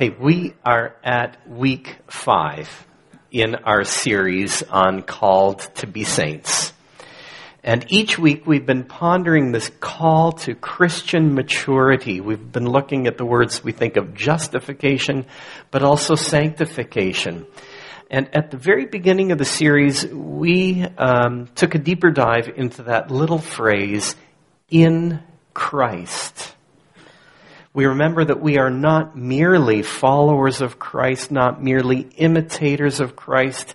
Hey, we are at week five in our series on Called to be Saints. And each week we've been pondering this call to Christian maturity. We've been looking at the words we think of justification, but also sanctification. And at the very beginning of the series, we um, took a deeper dive into that little phrase, in Christ we remember that we are not merely followers of Christ, not merely imitators of Christ,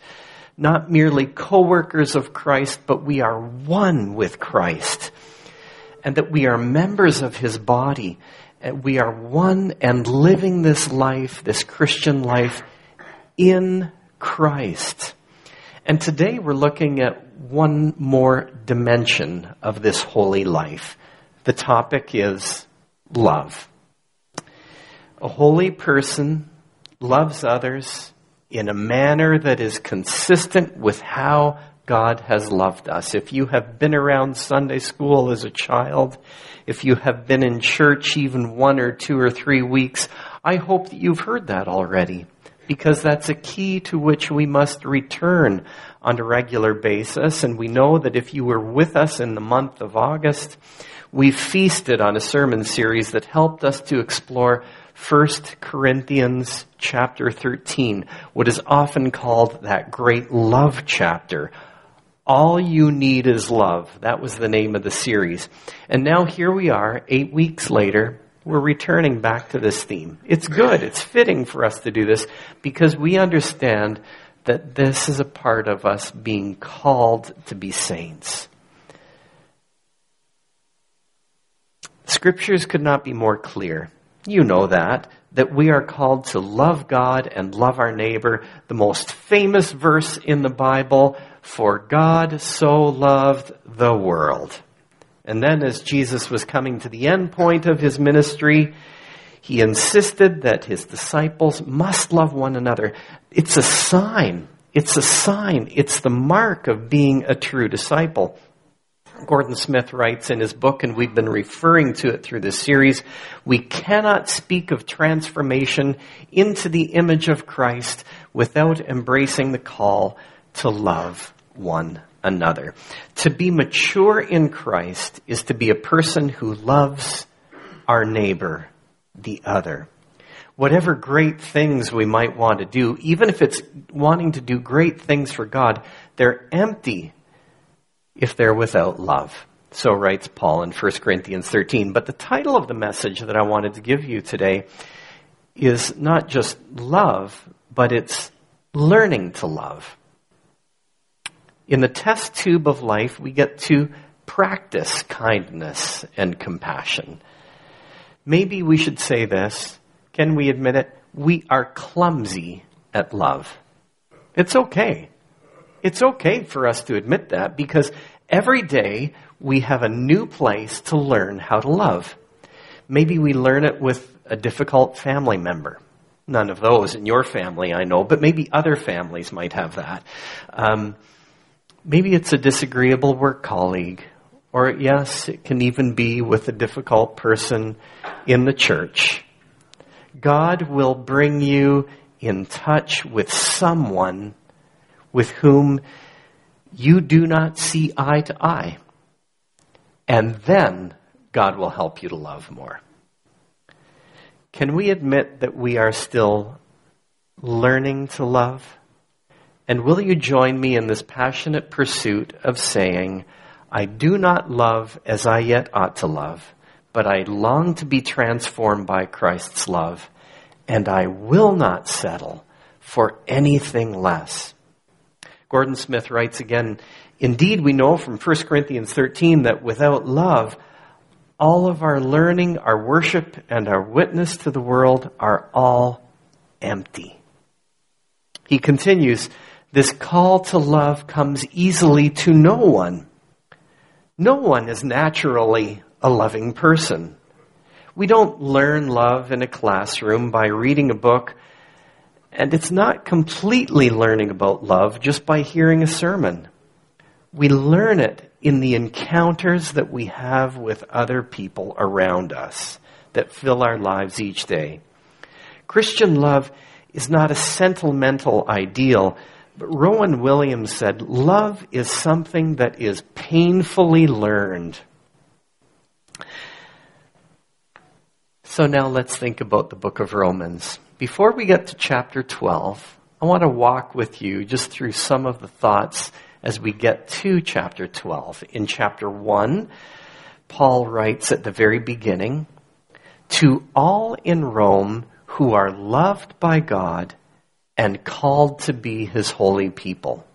not merely co-workers of Christ, but we are one with Christ. And that we are members of His body. And we are one and living this life, this Christian life, in Christ. And today we're looking at one more dimension of this holy life. The topic is love. A holy person loves others in a manner that is consistent with how God has loved us. If you have been around Sunday school as a child, if you have been in church even one or two or three weeks, I hope that you've heard that already because that's a key to which we must return on a regular basis. And we know that if you were with us in the month of August, we feasted on a sermon series that helped us to explore 1 Corinthians chapter 13, what is often called that great love chapter. All you need is love. That was the name of the series. And now here we are, eight weeks later, we're returning back to this theme. It's good. It's fitting for us to do this because we understand that this is a part of us being called to be saints. Scriptures could not be more clear. You know that, that we are called to love God and love our neighbor. The most famous verse in the Bible, for God so loved the world. And then as Jesus was coming to the end point of his ministry, he insisted that his disciples must love one another. It's a sign. It's a sign. It's the mark of being a true disciple. Gordon Smith writes in his book, and we've been referring to it through this series, we cannot speak of transformation into the image of Christ without embracing the call to love one another. To be mature in Christ is to be a person who loves our neighbor, the other. Whatever great things we might want to do, even if it's wanting to do great things for God, they're empty if they're without love. So writes Paul in 1 Corinthians 13. But the title of the message that I wanted to give you today is not just love, but it's learning to love. In the test tube of life, we get to practice kindness and compassion. Maybe we should say this. Can we admit it? We are clumsy at love. It's okay. It's okay for us to admit that because every day we have a new place to learn how to love. Maybe we learn it with a difficult family member. None of those in your family, I know, but maybe other families might have that. Um, maybe it's a disagreeable work colleague. Or, yes, it can even be with a difficult person in the church. God will bring you in touch with someone with whom you do not see eye to eye. And then God will help you to love more. Can we admit that we are still learning to love? And will you join me in this passionate pursuit of saying, I do not love as I yet ought to love, but I long to be transformed by Christ's love, and I will not settle for anything less. Gordon Smith writes again, Indeed, we know from 1 Corinthians 13 that without love, all of our learning, our worship, and our witness to the world are all empty. He continues, this call to love comes easily to no one. No one is naturally a loving person. We don't learn love in a classroom by reading a book and it's not completely learning about love just by hearing a sermon. We learn it in the encounters that we have with other people around us that fill our lives each day. Christian love is not a sentimental ideal, but Rowan Williams said, love is something that is painfully learned. So now let's think about the book of Romans. Before we get to chapter 12, I want to walk with you just through some of the thoughts as we get to chapter 12. In chapter 1, Paul writes at the very beginning, To all in Rome who are loved by God and called to be his holy people.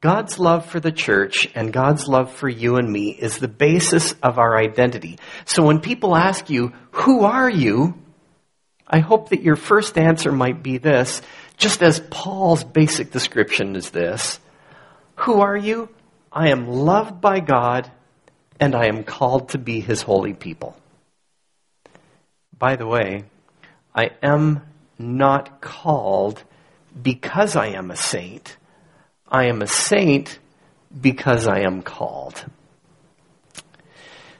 God's love for the church and God's love for you and me is the basis of our identity. So when people ask you, who are you? I hope that your first answer might be this, just as Paul's basic description is this. Who are you? I am loved by God and I am called to be his holy people. By the way, I am not called because I am a saint. I am a saint because I am called.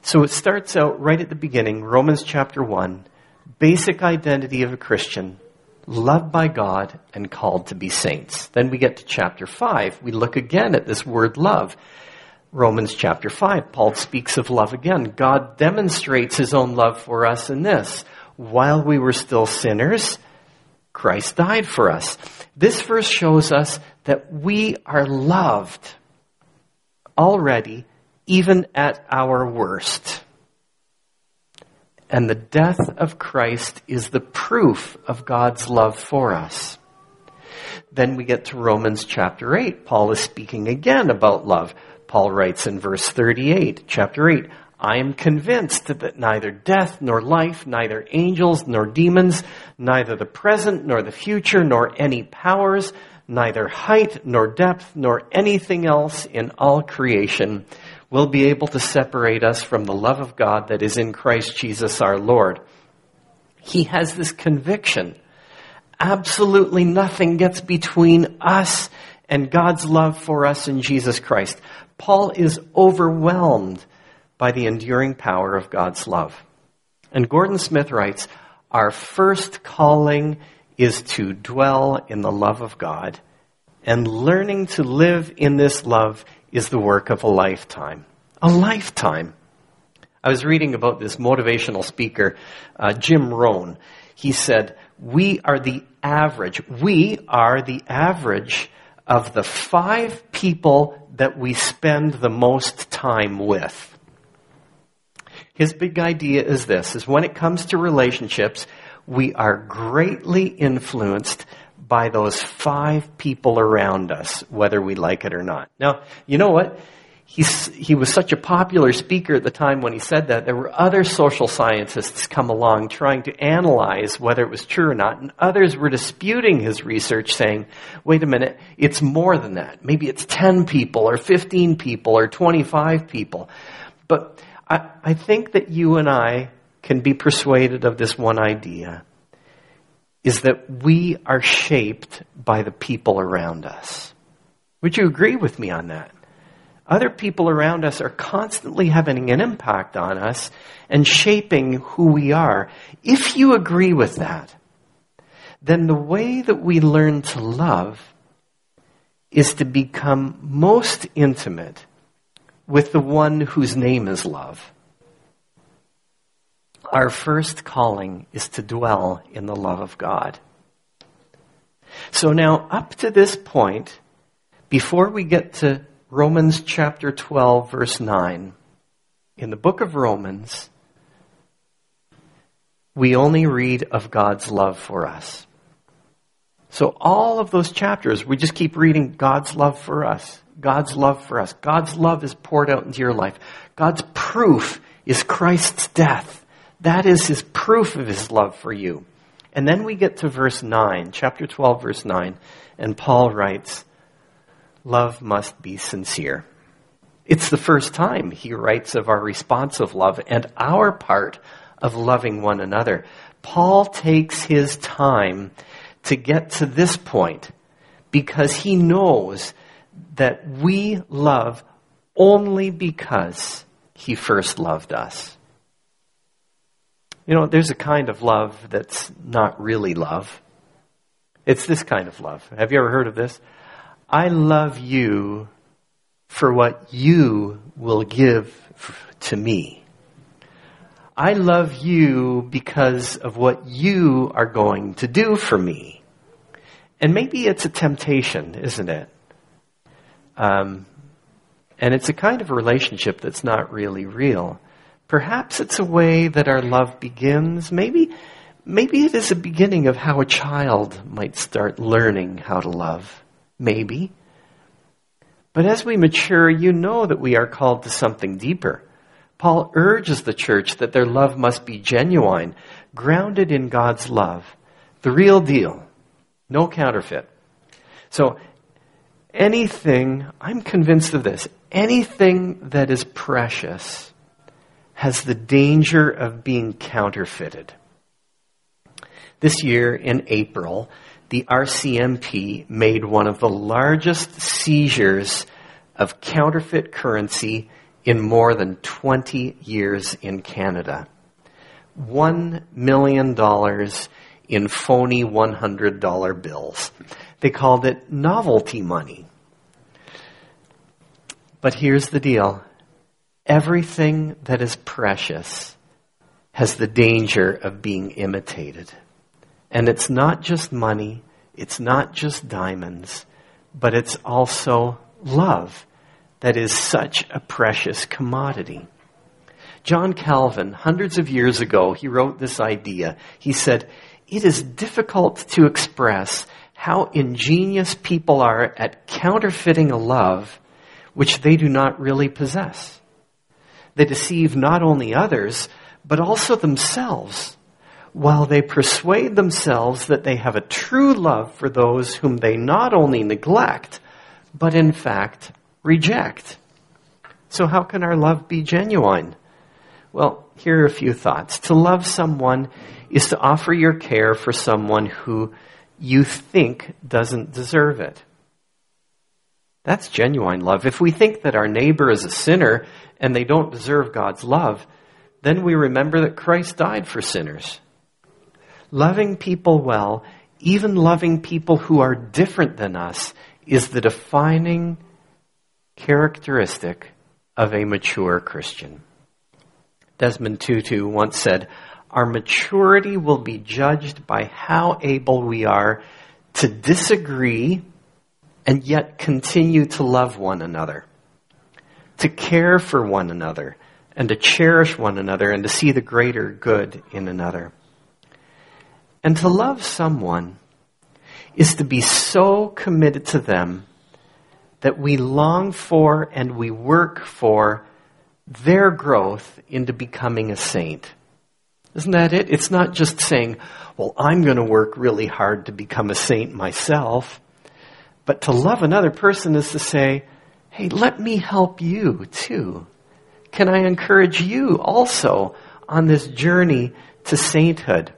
So it starts out right at the beginning, Romans chapter 1, basic identity of a Christian loved by God and called to be saints. Then we get to chapter 5. We look again at this word love. Romans chapter 5, Paul speaks of love again. God demonstrates his own love for us in this. While we were still sinners, Christ died for us. This verse shows us that we are loved already, even at our worst. And the death of Christ is the proof of God's love for us. Then we get to Romans chapter 8. Paul is speaking again about love. Paul writes in verse 38, chapter 8, I am convinced that neither death nor life, neither angels nor demons, neither the present nor the future, nor any powers, neither height nor depth, nor anything else in all creation will be able to separate us from the love of God that is in Christ Jesus our Lord. He has this conviction. Absolutely nothing gets between us and God's love for us in Jesus Christ. Paul is overwhelmed by the enduring power of God's love. And Gordon Smith writes, Our first calling is to dwell in the love of God, and learning to live in this love is the work of a lifetime. A lifetime. I was reading about this motivational speaker, uh, Jim Rohn. He said, We are the average, we are the average of the five people that we spend the most time with. His big idea is this, is when it comes to relationships, we are greatly influenced by those five people around us, whether we like it or not. Now, you know what? He's, he was such a popular speaker at the time when he said that. There were other social scientists come along trying to analyze whether it was true or not, and others were disputing his research saying, wait a minute, it's more than that. Maybe it's 10 people or 15 people or 25 people. But I, I think that you and I can be persuaded of this one idea is that we are shaped by the people around us. Would you agree with me on that? Other people around us are constantly having an impact on us and shaping who we are. If you agree with that, then the way that we learn to love is to become most intimate with the one whose name is love. Our first calling is to dwell in the love of God. So now, up to this point, before we get to Romans chapter 12, verse 9, in the book of Romans, we only read of God's love for us. So all of those chapters, we just keep reading God's love for us. God's love for us. God's love is poured out into your life. God's proof is Christ's death. That is his proof of his love for you. And then we get to verse 9, chapter 12, verse 9, and Paul writes, Love must be sincere. It's the first time he writes of our responsive love and our part of loving one another. Paul takes his time to get to this point because he knows that we love only because he first loved us. You know, there's a kind of love that's not really love. It's this kind of love. Have you ever heard of this? I love you for what you will give to me. I love you because of what you are going to do for me. And maybe it's a temptation, isn't it? Um, and it's a kind of relationship that's not really real. Perhaps it's a way that our love begins. Maybe, maybe it is a beginning of how a child might start learning how to love. Maybe. But as we mature, you know that we are called to something deeper. Paul urges the church that their love must be genuine, grounded in God's love, the real deal, no counterfeit. So, anything, I'm convinced of this, anything that is precious has the danger of being counterfeited. This year in April, the RCMP made one of the largest seizures of counterfeit currency in more than 20 years in Canada. $1 million in phony $100 bills. They called it novelty money. But here's the deal everything that is precious has the danger of being imitated. And it's not just money, it's not just diamonds, but it's also love that is such a precious commodity. John Calvin, hundreds of years ago, he wrote this idea. He said, It is difficult to express how ingenious people are at counterfeiting a love which they do not really possess. They deceive not only others, but also themselves, while they persuade themselves that they have a true love for those whom they not only neglect, but in fact reject. So, how can our love be genuine? Well, here are a few thoughts. To love someone is to offer your care for someone who you think doesn't deserve it. That's genuine love. If we think that our neighbor is a sinner and they don't deserve God's love, then we remember that Christ died for sinners. Loving people well, even loving people who are different than us, is the defining characteristic of a mature Christian. Desmond Tutu once said, Our maturity will be judged by how able we are to disagree and yet continue to love one another, to care for one another, and to cherish one another, and to see the greater good in another. And to love someone is to be so committed to them that we long for and we work for their growth into becoming a saint. Isn't that it? It's not just saying, well, I'm going to work really hard to become a saint myself. But to love another person is to say, hey, let me help you too. Can I encourage you also on this journey to sainthood?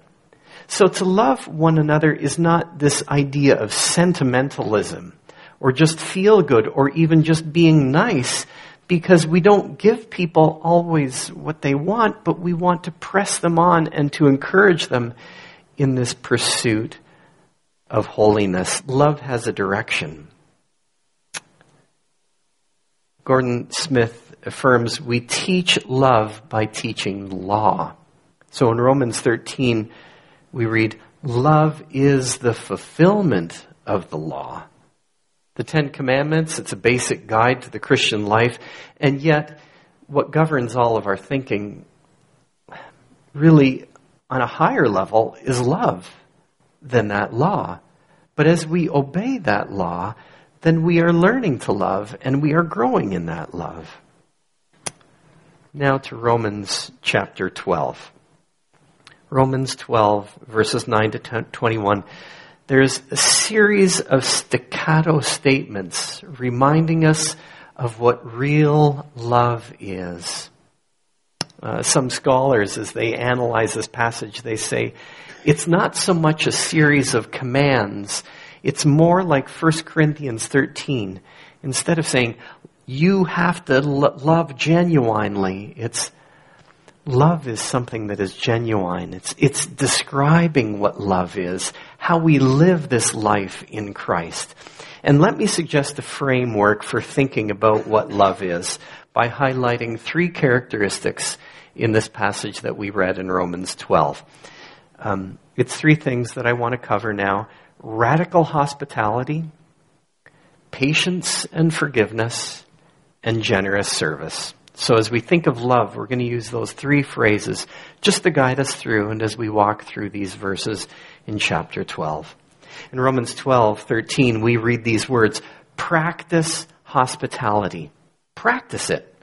So to love one another is not this idea of sentimentalism or just feel good or even just being nice because we don't give people always what they want, but we want to press them on and to encourage them in this pursuit of holiness. Love has a direction. Gordon Smith affirms we teach love by teaching law. So in Romans 13, we read, Love is the fulfillment of the law. The Ten Commandments, it's a basic guide to the Christian life, and yet what governs all of our thinking really on a higher level is love than that law. But as we obey that law, then we are learning to love and we are growing in that love. Now to Romans chapter 12. Romans 12, verses 9 to 21. There's a series of staccato statements reminding us of what real love is. Uh, some scholars, as they analyze this passage, they say it's not so much a series of commands. It's more like 1 Corinthians 13. Instead of saying, you have to lo- love genuinely, it's love is something that is genuine. It's, it's describing what love is, how we live this life in Christ. And let me suggest a framework for thinking about what love is by highlighting three characteristics in this passage that we read in Romans 12. Um, it's three things that I want to cover now radical hospitality, patience and forgiveness, and generous service. So as we think of love, we're going to use those three phrases just to guide us through and as we walk through these verses in chapter 12. In Romans 12, 13, we read these words, practice hospitality. Practice it.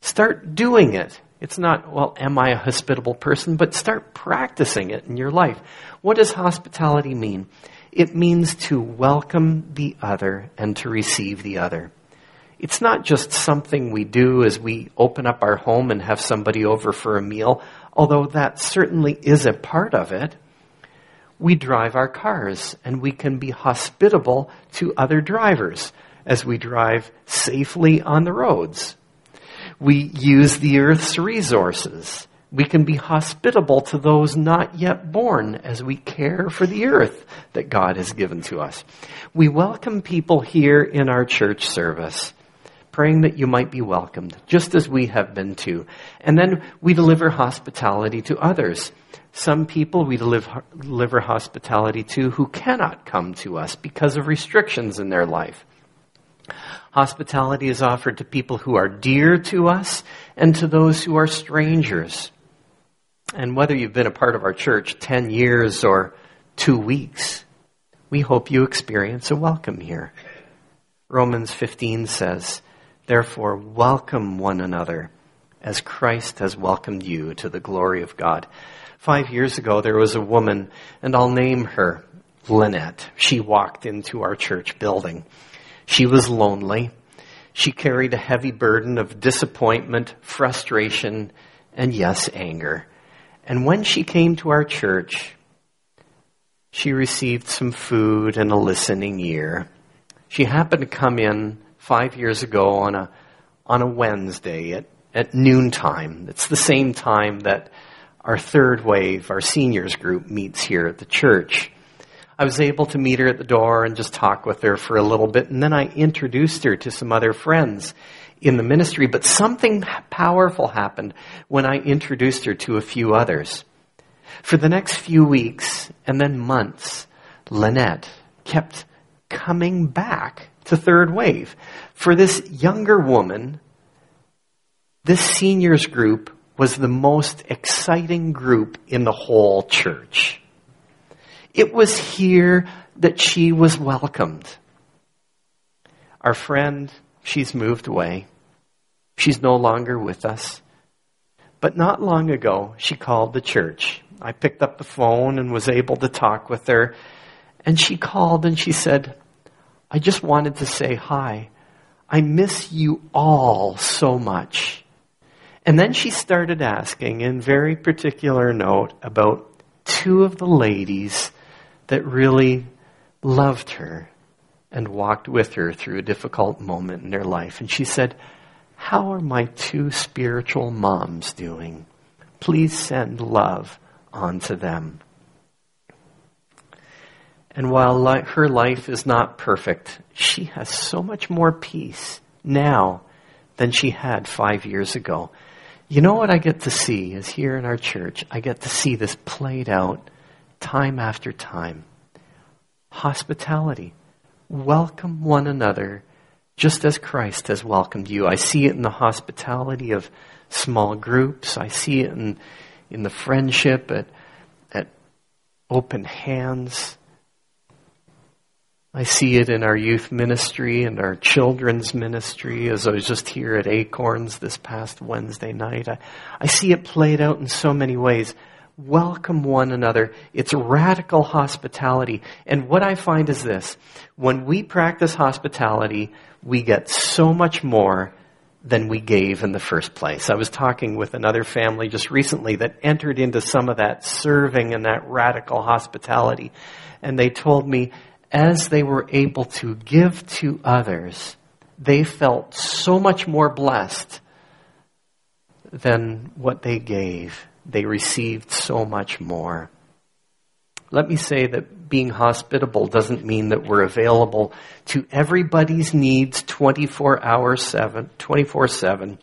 Start doing it. It's not, well, am I a hospitable person? But start practicing it in your life. What does hospitality mean? It means to welcome the other and to receive the other it's not just something we do as we open up our home and have somebody over for a meal, although that certainly is a part of it. We drive our cars and we can be hospitable to other drivers as we drive safely on the roads. We use the earth's resources. We can be hospitable to those not yet born as we care for the earth that God has given to us. We welcome people here in our church service praying that you might be welcomed, just as we have been too. And then we deliver hospitality to others. Some people we deliver, hospitality to who cannot come to us because of restrictions in their life. Hospitality is offered to people who are dear to us and to those who are strangers. And whether you've been a part of our church 10 years or two weeks, we hope you experience a welcome here. Romans 15 says, Therefore, welcome one another as Christ has welcomed you to the glory of God. Five years ago, there was a woman, and I'll name her Lynette. She walked into our church building. She was lonely. She carried a heavy burden of disappointment, frustration, and yes, anger. And when she came to our church, she received some food and a listening ear. She happened to come in five years ago on a, on a Wednesday at, at noontime. It's the same time that our third wave, our seniors group, meets here at the church. I was able to meet her at the door and just talk with her for a little bit, and then I introduced her to some other friends in the ministry. But something powerful happened when I introduced her to a few others. For the next few weeks and then months, Lynette kept coming back to third wave. For this younger woman, this seniors group was the most exciting group in the whole church. It was here that she was welcomed. Our friend, she's moved away. She's no longer with us. But not long ago, she called the church. I picked up the phone and was able to talk with her. And she called and she said, I just wanted to say hi. I miss you all so much. And then she started asking, in very particular note, about two of the ladies that really loved her and walked with her through a difficult moment in their life. And she said, How are my two spiritual moms doing? Please send love on to them. And while li- her life is not perfect, she has so much more peace now than she had five years ago. You know what I get to see is here in our church, I get to see this played out time after time. Hospitality. Welcome one another just as Christ has welcomed you. I see it in the hospitality of small groups. I see it in, in the friendship at, at open hands. I see it in our youth ministry and our children's ministry as I was just here at Acorns this past Wednesday night. I, I see it played out in so many ways. Welcome one another. It's radical hospitality. And what I find is this. When we practice hospitality, we get so much more than we gave in the first place. I was talking with another family just recently that entered into some of that serving and that radical hospitality. And they told me as they were able to give to others, they felt so much more blessed than what they gave, they received so much more. Let me say that being hospitable doesn't mean that we're available to everybody's needs 24 hours 7, 24 7.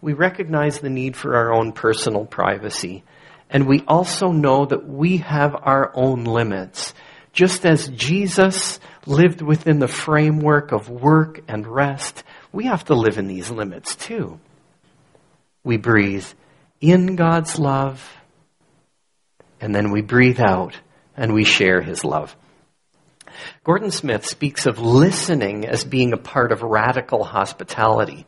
We recognize the need for our own personal privacy. And we also know that we have our own limits. Just as Jesus lived within the framework of work and rest, we have to live in these limits too. We breathe in God's love, and then we breathe out and we share his love. Gordon Smith speaks of listening as being a part of radical hospitality.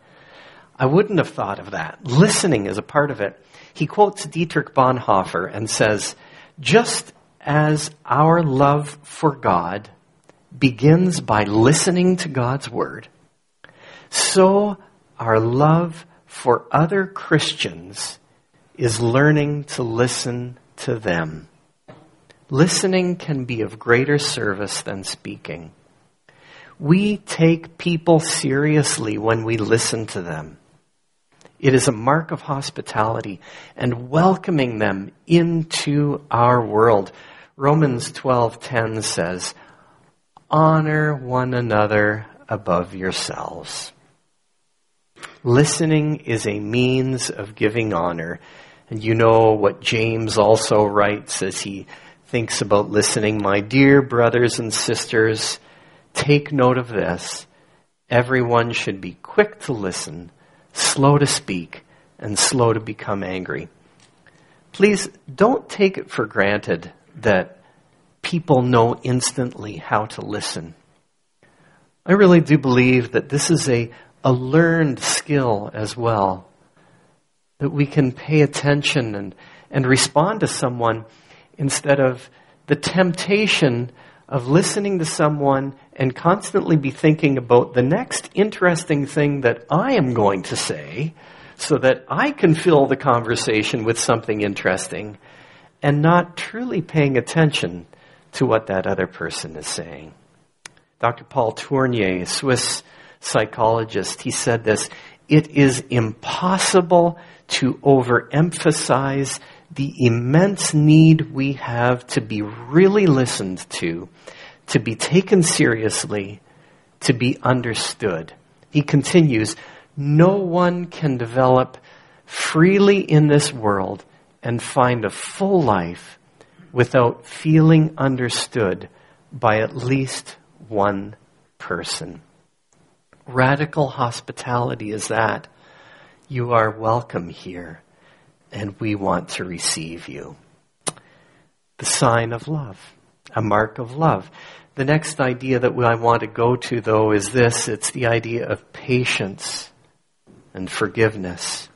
I wouldn't have thought of that. Listening is a part of it. He quotes Dietrich Bonhoeffer and says, just as our love for God begins by listening to God's word, so our love for other Christians is learning to listen to them. Listening can be of greater service than speaking. We take people seriously when we listen to them. It is a mark of hospitality and welcoming them into our world. Romans 12:10 says, "Honor one another above yourselves." Listening is a means of giving honor. And you know what James also writes as he thinks about listening. My dear brothers and sisters, take note of this. Everyone should be quick to listen, slow to speak, and slow to become angry. Please don't take it for granted that people know instantly how to listen. I really do believe that this is a, a learned skill as well. That we can pay attention and, and respond to someone instead of the temptation of listening to someone and constantly be thinking about the next interesting thing that I am going to say so that I can fill the conversation with something interesting and not truly paying attention to what that other person is saying. Dr. Paul Tournier, a Swiss psychologist, he said this, it is impossible to overemphasize the immense need we have to be really listened to, to be taken seriously, to be understood. He continues, no one can develop freely in this world and find a full life without feeling understood by at least one person. Radical hospitality is that. You are welcome here and we want to receive you. The sign of love, a mark of love. The next idea that I want to go to, though, is this it's the idea of patience and forgiveness.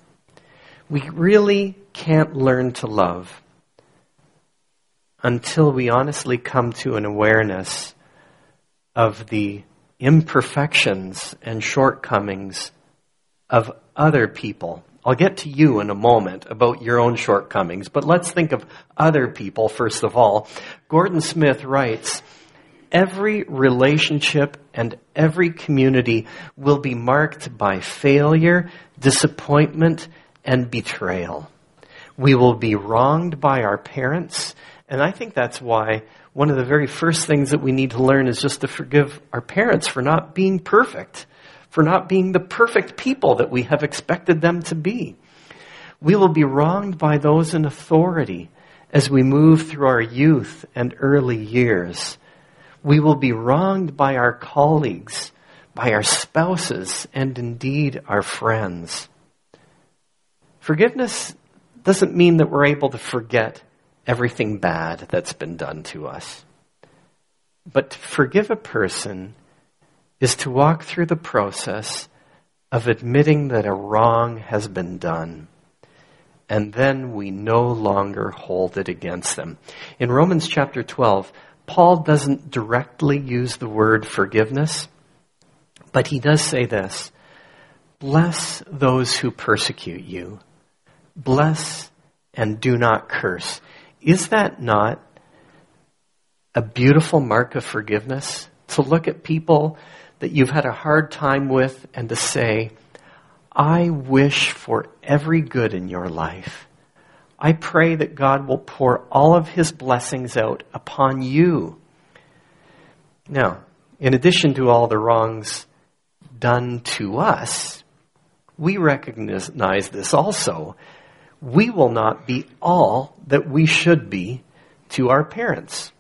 We really can't learn to love until we honestly come to an awareness of the imperfections and shortcomings of other people I'll get to you in a moment about your own shortcomings, but let's think of other people first of all. Gordon Smith writes, every relationship and every community will be marked by failure, disappointment, and betrayal. We will be wronged by our parents, and I think that's why one of the very first things that we need to learn is just to forgive our parents for not being perfect for not being the perfect people that we have expected them to be. We will be wronged by those in authority as we move through our youth and early years. We will be wronged by our colleagues, by our spouses, and indeed our friends. Forgiveness doesn't mean that we're able to forget everything bad that's been done to us. But to forgive a person is to walk through the process of admitting that a wrong has been done. And then we no longer hold it against them. In Romans chapter 12, Paul doesn't directly use the word forgiveness, but he does say this Bless those who persecute you. Bless and do not curse. Is that not a beautiful mark of forgiveness? To look at people that you've had a hard time with and to say, I wish for every good in your life. I pray that God will pour all of his blessings out upon you. Now, in addition to all the wrongs done to us, we recognize this also. We will not be all that we should be to our parents,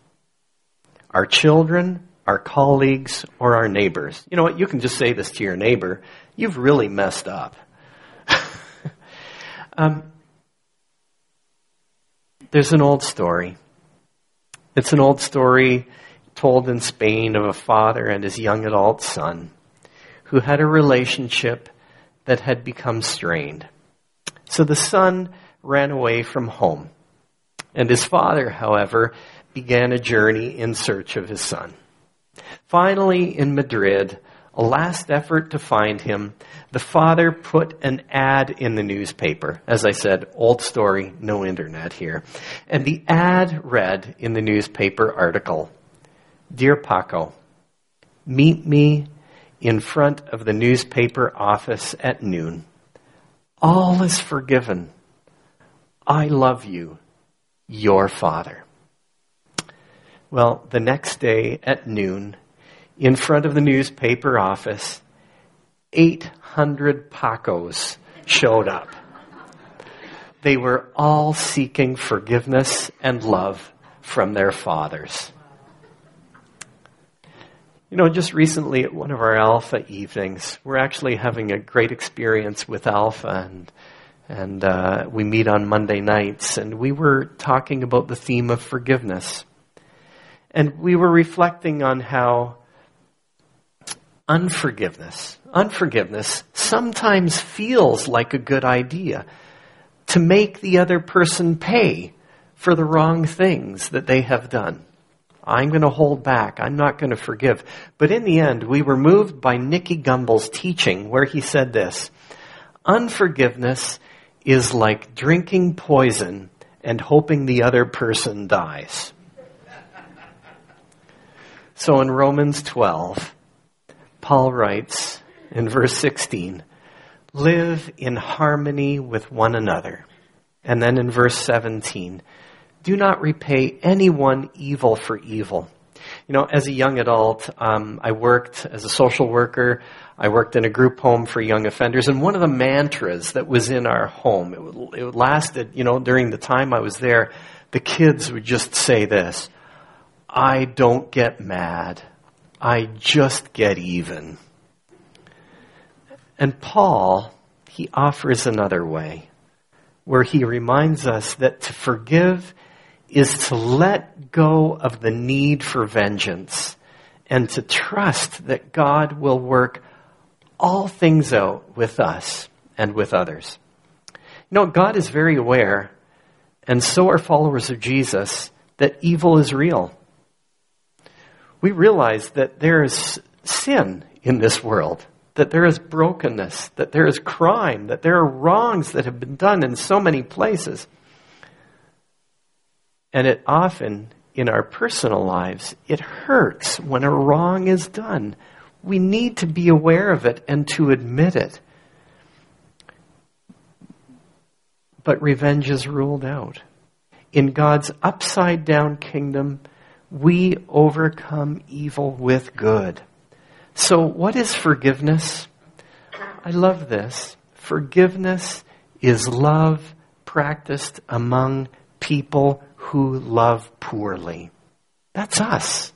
our children, our colleagues, or our neighbors. You know what? You can just say this to your neighbor. You've really messed up. um, there's an old story. It's an old story told in Spain of a father and his young adult son who had a relationship that had become strained. So the son ran away from home. And his father, however, began a journey in search of his son. Finally, in Madrid, a last effort to find him, the father put an ad in the newspaper. As I said, old story, no internet here. And the ad read in the newspaper article Dear Paco, meet me in front of the newspaper office at noon. All is forgiven. I love you, your father. Well, the next day at noon, in front of the newspaper office, 800 Pacos showed up. They were all seeking forgiveness and love from their fathers. You know, just recently at one of our Alpha evenings, we're actually having a great experience with Alpha, and and uh, we meet on Monday nights, and we were talking about the theme of forgiveness, and we were reflecting on how unforgiveness, unforgiveness sometimes feels like a good idea to make the other person pay for the wrong things that they have done. I'm going to hold back. I'm not going to forgive. But in the end, we were moved by Nicky Gumbel's teaching where he said this Unforgiveness is like drinking poison and hoping the other person dies. So in Romans 12, Paul writes in verse 16, live in harmony with one another. And then in verse 17, do not repay anyone evil for evil. You know, as a young adult, um, I worked as a social worker. I worked in a group home for young offenders, and one of the mantras that was in our home, it, it lasted, you know, during the time I was there, the kids would just say this, I don't get mad. I just get even. And Paul, he offers another way where he reminds us that to forgive is to let go of the need for vengeance and to trust that God will work all things out with us and with others. You know, God is very aware, and so are followers of Jesus, that evil is real. We realize that there is sin in this world, that there is brokenness, that there is crime, that there are wrongs that have been done in so many places. And it often, in our personal lives, it hurts when a wrong is done. We need to be aware of it and to admit it. But revenge is ruled out. In God's upside down kingdom, we overcome evil with good. So, what is forgiveness? I love this. Forgiveness is love practiced among people who love poorly. That's us.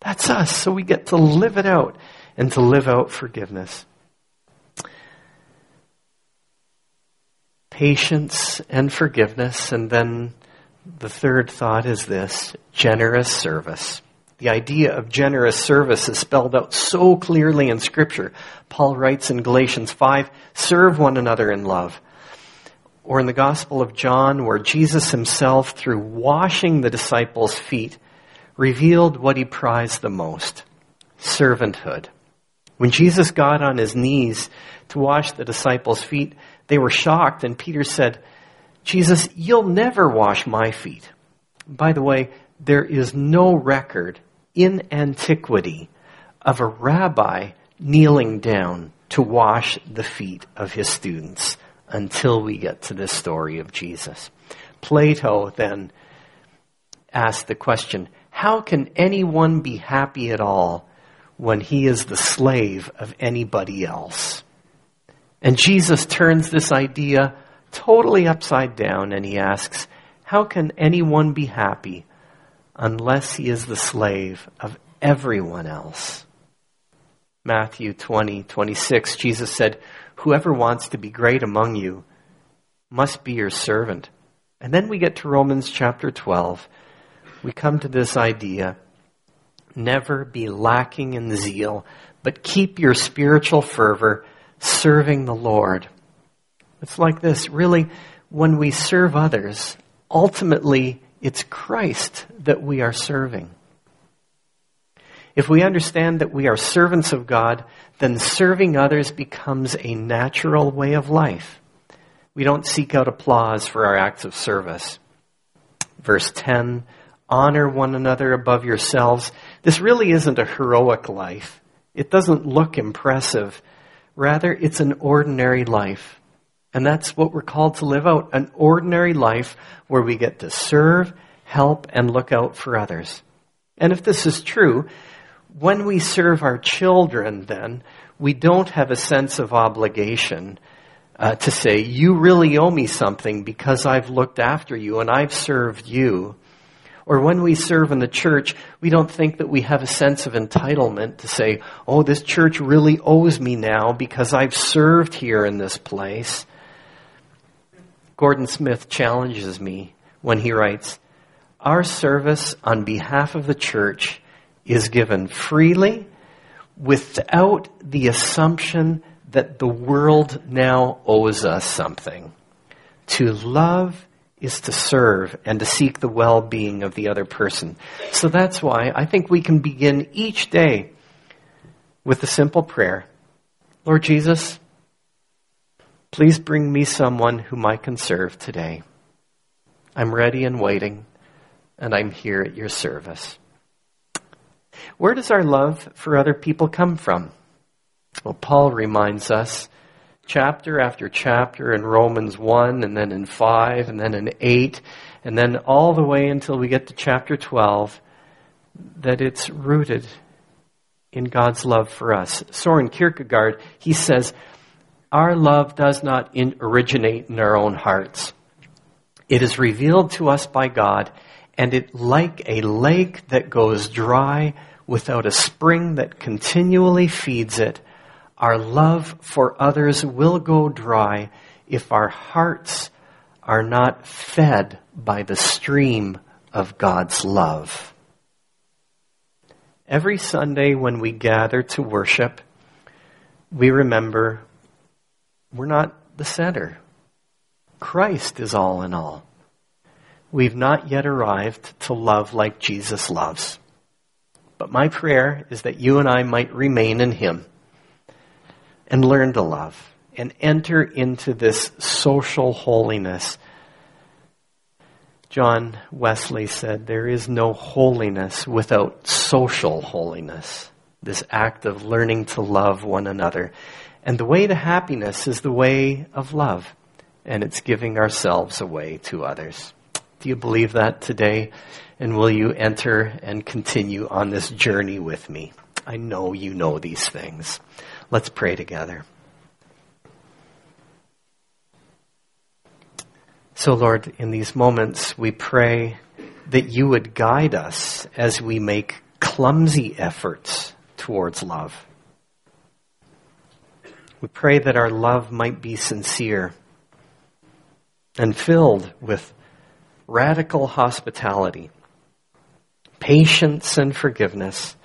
That's us. So we get to live it out and to live out forgiveness. Patience and forgiveness. And then the third thought is this generous service. The idea of generous service is spelled out so clearly in Scripture. Paul writes in Galatians 5 serve one another in love or in the Gospel of John, where Jesus himself, through washing the disciples' feet, revealed what he prized the most servanthood. When Jesus got on his knees to wash the disciples' feet, they were shocked, and Peter said, Jesus, you'll never wash my feet. By the way, there is no record in antiquity of a rabbi kneeling down to wash the feet of his students until we get to this story of Jesus. Plato then asked the question, how can anyone be happy at all when he is the slave of anybody else? And Jesus turns this idea totally upside down and he asks, how can anyone be happy unless he is the slave of everyone else? Matthew 20, 26, Jesus said, whoever wants to be great among you must be your servant. And then we get to Romans chapter 12. We come to this idea never be lacking in zeal, but keep your spiritual fervor serving the Lord. It's like this really, when we serve others, ultimately it's Christ that we are serving. If we understand that we are servants of God, then serving others becomes a natural way of life. We don't seek out applause for our acts of service. Verse 10 Honor one another above yourselves. This really isn't a heroic life. It doesn't look impressive. Rather, it's an ordinary life. And that's what we're called to live out an ordinary life where we get to serve, help, and look out for others. And if this is true, when we serve our children, then, we don't have a sense of obligation uh, to say, You really owe me something because I've looked after you and I've served you. Or when we serve in the church, we don't think that we have a sense of entitlement to say, Oh, this church really owes me now because I've served here in this place. Gordon Smith challenges me when he writes, Our service on behalf of the church is given freely without the assumption that the world now owes us something. To love is to serve and to seek the well-being of the other person. So that's why I think we can begin each day with a simple prayer. Lord Jesus, Please bring me someone whom I can serve today. I'm ready and waiting, and I'm here at your service. Where does our love for other people come from? Well, Paul reminds us chapter after chapter in Romans 1, and then in 5, and then in 8, and then all the way until we get to chapter 12, that it's rooted in God's love for us. Soren Kierkegaard, he says, our love does not in originate in our own hearts. It is revealed to us by God, and it like a lake that goes dry without a spring that continually feeds it, our love for others will go dry if our hearts are not fed by the stream of God's love. Every Sunday when we gather to worship, we remember we're not the center. Christ is all in all. We've not yet arrived to love like Jesus loves. But my prayer is that you and I might remain in Him and learn to love and enter into this social holiness. John Wesley said, There is no holiness without social holiness. This act of learning to love one another. And the way to happiness is the way of love, and it's giving ourselves away to others. Do you believe that today? And will you enter and continue on this journey with me? I know you know these things. Let's pray together. So, Lord, in these moments, we pray that you would guide us as we make clumsy efforts towards love. We pray that our love might be sincere and filled with radical hospitality, patience and forgiveness,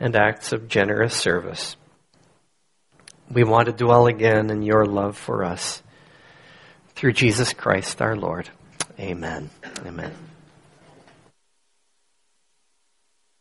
and acts of generous service. We want to dwell again in your love for us through Jesus Christ our Lord. Amen. Amen.